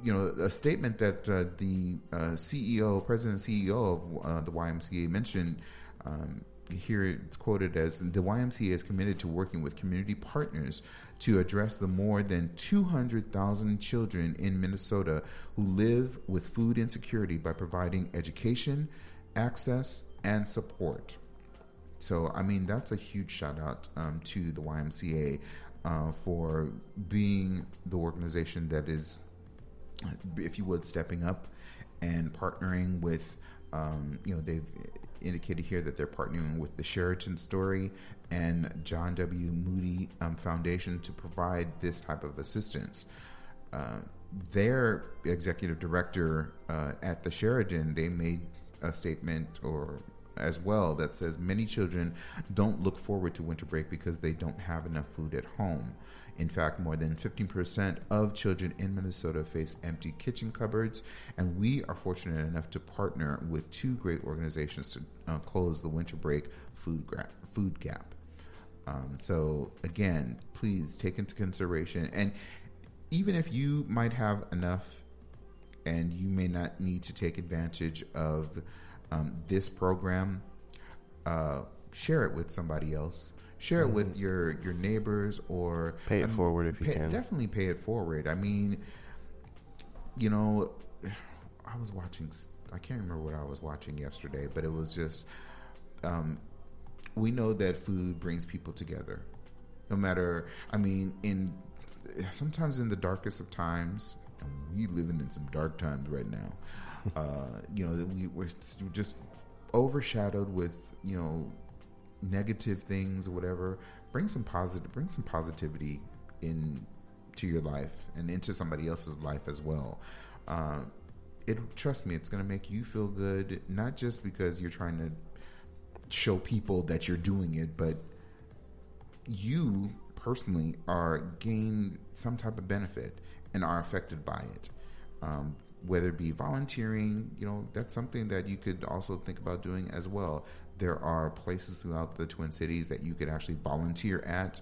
you know, a statement that uh, the uh, CEO, president CEO of uh, the YMCA mentioned um, here it's quoted as the YMCA is committed to working with community partners to address the more than 200,000 children in Minnesota who live with food insecurity by providing education, access, and support. So, I mean, that's a huge shout out um, to the YMCA uh, for being the organization that is, if you would, stepping up and partnering with, um, you know, they've indicated here that they're partnering with the Sheridan Story and John W. Moody um, Foundation to provide this type of assistance. Uh, their executive director uh, at the Sheridan, they made a statement or as well that says many children don't look forward to winter break because they don't have enough food at home. In fact, more than 15% of children in Minnesota face empty kitchen cupboards, and we are fortunate enough to partner with two great organizations to uh, close the winter break food, gra- food gap. Um, so, again, please take into consideration, and even if you might have enough and you may not need to take advantage of um, this program, uh, share it with somebody else. Share it with your your neighbors or Pay it I mean, forward if you pay- can. Definitely pay it forward. I mean, you know, I was watching. I can't remember what I was watching yesterday, but it was just. Um, we know that food brings people together, no matter. I mean, in sometimes in the darkest of times, and we living in some dark times right now. Uh, you know, we we're just overshadowed with you know negative things or whatever. Bring some positive. Bring some positivity in to your life and into somebody else's life as well. Uh, it trust me, it's going to make you feel good, not just because you're trying to show people that you're doing it, but you personally are gain some type of benefit and are affected by it. Um, whether it be volunteering, you know, that's something that you could also think about doing as well. There are places throughout the Twin Cities that you could actually volunteer at,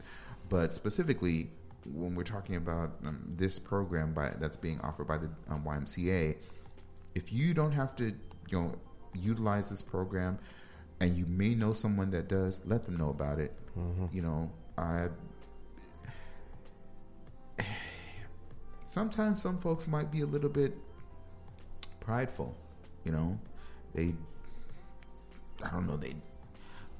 but specifically when we're talking about um, this program by, that's being offered by the um, YMCA, if you don't have to, you know, utilize this program, and you may know someone that does, let them know about it. Mm-hmm. You know, I sometimes some folks might be a little bit prideful, you know. They I don't know, they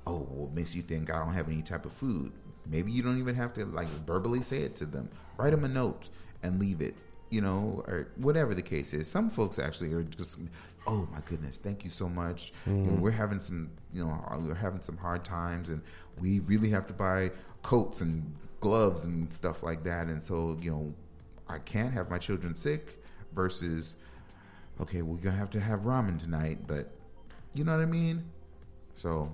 oh, what makes you think I don't have any type of food? Maybe you don't even have to like verbally say it to them. Write them a note and leave it you know, or whatever the case is. Some folks actually are just, oh my goodness, thank you so much. You know, mm. we're having some, you know, we're having some hard times, and we really have to buy coats and gloves and stuff like that. And so, you know, I can't have my children sick versus, okay, we're gonna have to have ramen tonight, but you know what I mean. So,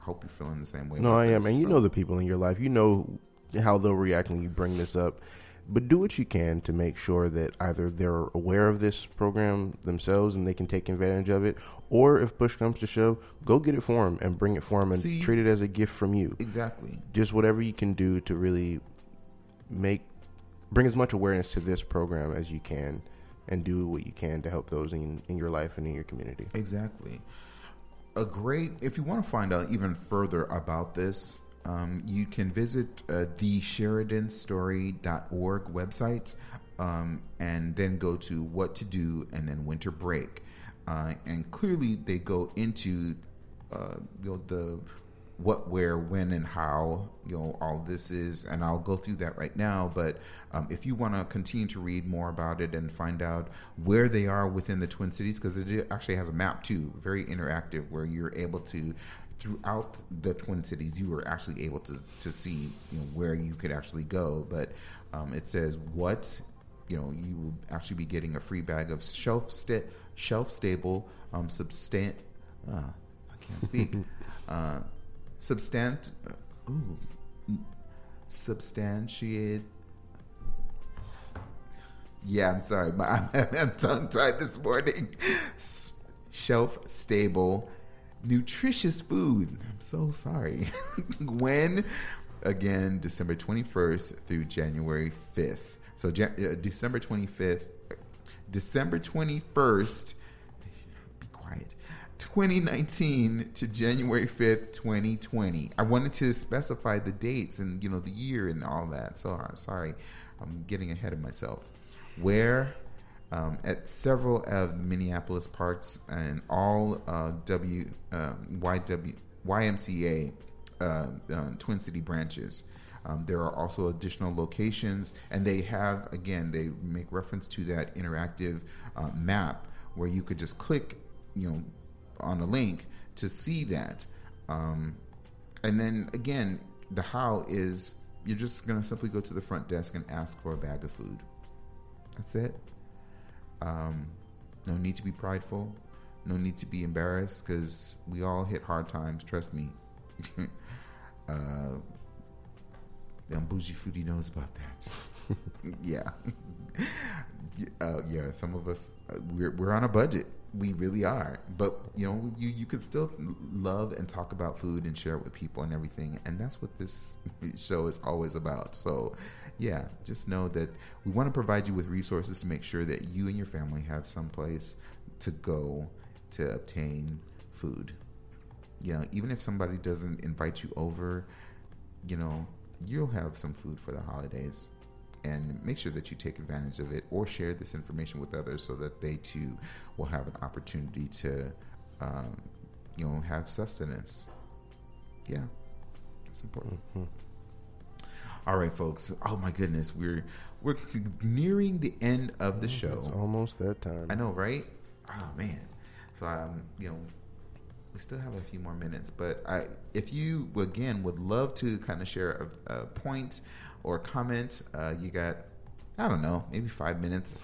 I hope you're feeling the same way. No, I am, this. and you know the people in your life. You know how they'll react when you bring this up. But do what you can to make sure that either they're aware of this program themselves and they can take advantage of it, or if push comes to shove, go get it for them and bring it for them and See? treat it as a gift from you. exactly. Just whatever you can do to really make bring as much awareness to this program as you can, and do what you can to help those in in your life and in your community. Exactly. A great, if you want to find out even further about this, um, you can visit uh, the SheridanStory.org website um, and then go to what to do and then winter break. Uh, and clearly they go into uh, you know, the what, where, when, and how you know all this is, and I'll go through that right now. But um, if you want to continue to read more about it and find out where they are within the Twin Cities, because it actually has a map too, very interactive, where you're able to throughout the Twin Cities, you were actually able to to see you know where you could actually go. But um, it says what you know you will actually be getting a free bag of shelf sta- shelf stable um, substan. Uh, I can't speak. uh, substant. Ooh, substantiate. Yeah, I'm sorry, but I'm, I'm tongue tied this morning. S- Shelf stable, nutritious food. I'm so sorry. when again, December 21st through January 5th. So uh, December 25th, December 21st. Be quiet. 2019 to January 5th, 2020. I wanted to specify the dates and you know the year and all that. So uh, sorry, I'm getting ahead of myself. Where um, at several of Minneapolis parks and all uh, W um, YW YMCA uh, uh, Twin City branches. Um, there are also additional locations, and they have again they make reference to that interactive uh, map where you could just click, you know, on a link to see that. Um, and then again, the how is you're just gonna simply go to the front desk and ask for a bag of food. That's it. Um, no need to be prideful. No need to be embarrassed because we all hit hard times. Trust me. uh, the foodie knows about that. yeah. uh, yeah, some of us uh, we're we're on a budget. We really are. But you know, you you could still love and talk about food and share it with people and everything, and that's what this show is always about. So, yeah, just know that we want to provide you with resources to make sure that you and your family have some place to go to obtain food. You know, even if somebody doesn't invite you over, you know, you'll have some food for the holidays and make sure that you take advantage of it or share this information with others so that they too will have an opportunity to um, you know have sustenance yeah it's important All right folks oh my goodness we're we're nearing the end of the show It's almost that time. I know, right? Oh man. So I'm, you know, we still have a few more minutes, but I, if you again would love to kind of share a, a point or comment, uh, you got, I don't know, maybe five minutes.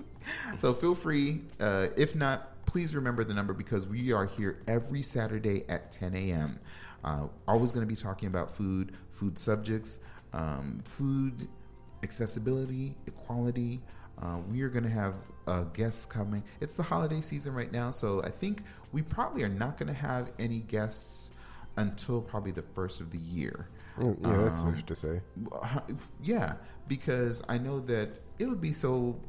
so feel free. Uh, if not, please remember the number because we are here every Saturday at 10 a.m. Uh, always going to be talking about food, food subjects, um, food accessibility, equality. Uh, we are going to have uh, guests coming. It's the holiday season right now, so I think we probably are not going to have any guests until probably the first of the year. Yeah, that's Um, safe to say. Yeah, because I know that it would be so.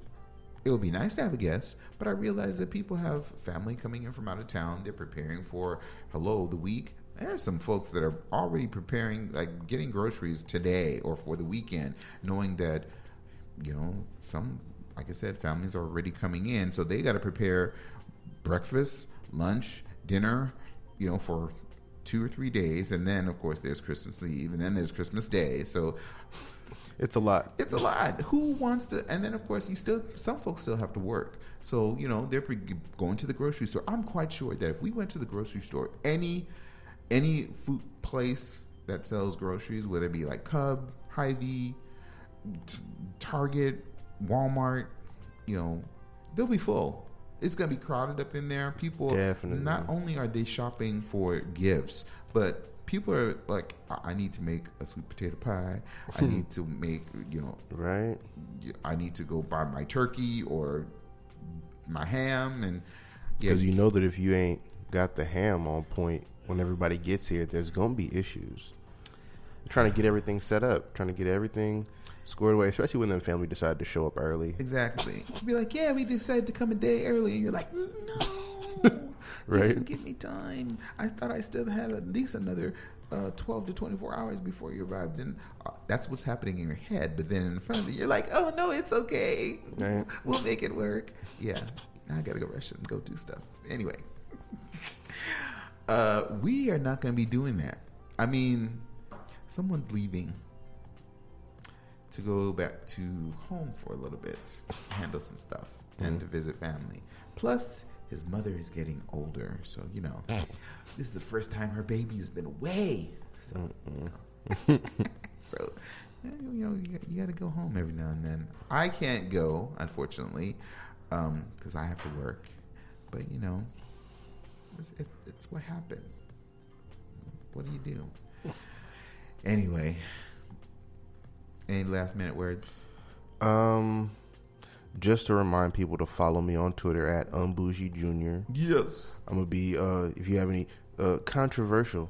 It would be nice to have a guest, but I realize that people have family coming in from out of town. They're preparing for hello the week. There are some folks that are already preparing, like getting groceries today or for the weekend, knowing that you know, some, like I said, families are already coming in, so they got to prepare breakfast, lunch, dinner, you know, for two or three days, and then of course there's Christmas Eve, and then there's Christmas Day. So It's a lot. it's a lot. Who wants to? And then of course you still some folks still have to work. So you know they're pre- going to the grocery store. I'm quite sure that if we went to the grocery store, any any food place that sells groceries, whether it be like Cub, Hy-Vee, T- Target, Walmart, you know, they'll be full. It's gonna be crowded up in there. People Definitely. not only are they shopping for gifts, but people are like, I need to make a sweet potato pie. I hmm. need to make, you know, Right? I need to go buy my turkey or my ham, and yeah, Because you know that if you ain't got the ham on point when everybody gets here, there's gonna be issues. Trying to get everything set up, trying to get everything squared away, especially when the family decided to show up early. exactly. Be like, yeah, we decided to come a day early, and you're like, no, Right. Give me time. I thought I still had at least another. Uh, 12 to 24 hours before you arrived and uh, that's what's happening in your head but then in front of you you're like oh no it's okay Right. we'll make it work yeah i gotta go rush and go do stuff anyway uh, we are not gonna be doing that i mean someone's leaving to go back to home for a little bit handle some stuff and to visit family. Plus his mother is getting older so you know this is the first time her baby has been away. So so eh, you know you, got- you got to go home every now and then. I can't go unfortunately because i have to work. But you know it's, it's, it's what happens. What do you do anyway any last minute words Um, just to remind people to follow me on Twitter at Unbougie Junior. yes I'm gonna be uh, if you have any uh, controversial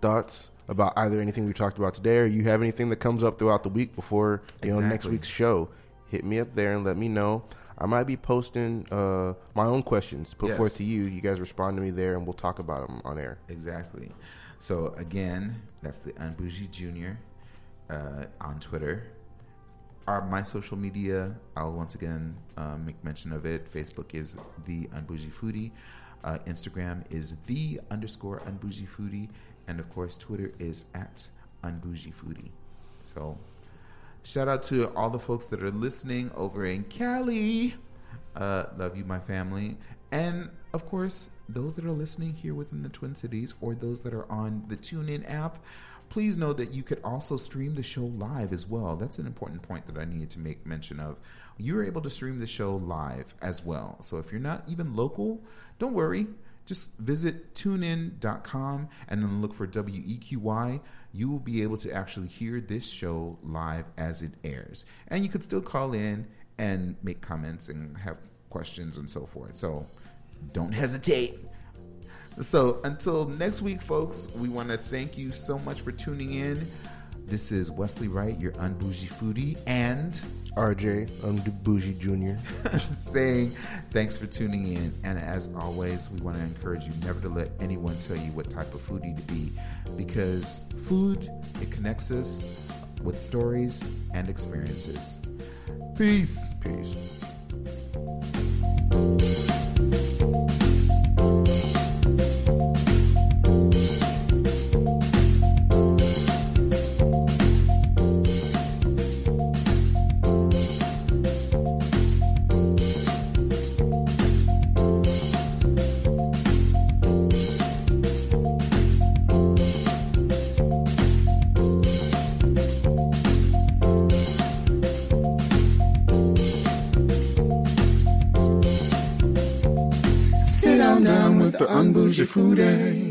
thoughts about either anything we talked about today, or you have anything that comes up throughout the week before you know next week's show, hit me up there and let me know. I might be posting uh, my own questions put Yes. forth to you. You guys respond to me there, and we'll talk about them on air. Exactly. So again, that's the Unbougie Junior uh, on Twitter. Our my social media, I'll once again uh, make mention of it. Facebook is the Unbougie Foodie. Uh, Instagram is the underscore Unbougie Foodie, and of course, Twitter is at Unbougie Foodie. So, shout out to all the folks that are listening over in Cali. Uh, love you, my family. And of course, those that are listening here within the Twin Cities or those that are on the TuneIn app, please know that you could also stream the show live as well. That's an important point that I needed to make mention of. You're able to stream the show live as well. So if you're not even local, don't worry. Just visit tunein.com and then look for WEQY. You will be able to actually hear this show live as it airs. And you could still call in and make comments and have questions and so forth. So don't hesitate. So until next week, folks, we want to thank you so much for tuning in. This is Wesley Wright, your unbougie foodie, and RJ Unbougie Junior. saying thanks for tuning in. And as always, we want to encourage you never to let anyone tell you what type of foodie to be because food, it connects us with stories and experiences. Peace. Peace. Sit on